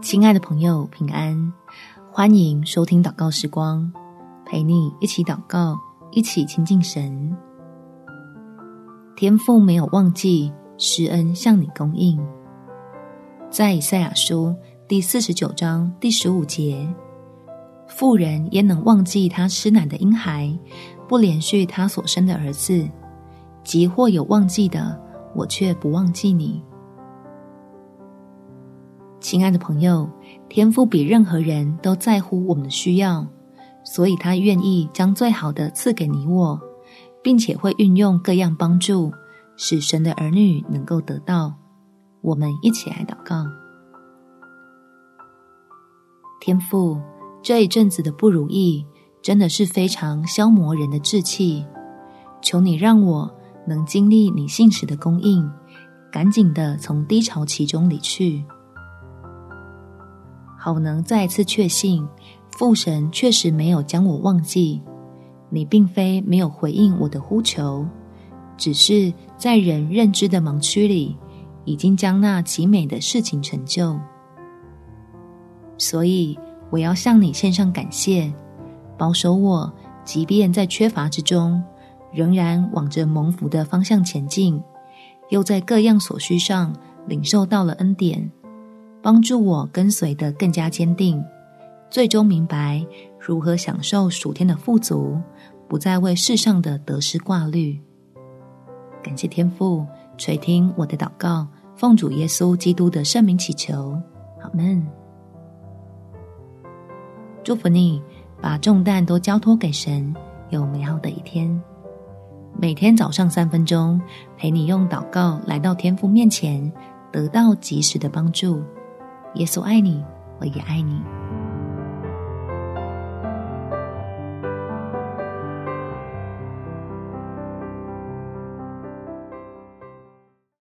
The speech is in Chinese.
亲爱的朋友，平安！欢迎收听祷告时光，陪你一起祷告，一起亲近神。天父没有忘记施恩向你供应，在以赛亚书第四十九章第十五节，富人焉能忘记她吃奶的婴孩，不怜恤他所生的儿子？即或有忘记的，我却不忘记你。亲爱的朋友，天父比任何人都在乎我们的需要，所以他愿意将最好的赐给你我，并且会运用各样帮助，使神的儿女能够得到。我们一起来祷告：天父，这一阵子的不如意，真的是非常消磨人的志气。求你让我能经历你信实的供应，赶紧的从低潮期中离去。好能再次确信，父神确实没有将我忘记。你并非没有回应我的呼求，只是在人认知的盲区里，已经将那极美的事情成就。所以我要向你献上感谢，保守我，即便在缺乏之中，仍然往着蒙福的方向前进，又在各样所需上领受到了恩典。帮助我跟随得更加坚定，最终明白如何享受属天的富足，不再为世上的得失挂虑。感谢天父垂听我的祷告，奉主耶稣基督的圣名祈求，阿们。祝福你，把重担都交托给神，有美好的一天。每天早上三分钟，陪你用祷告来到天父面前，得到及时的帮助。耶稣爱你，我也爱你。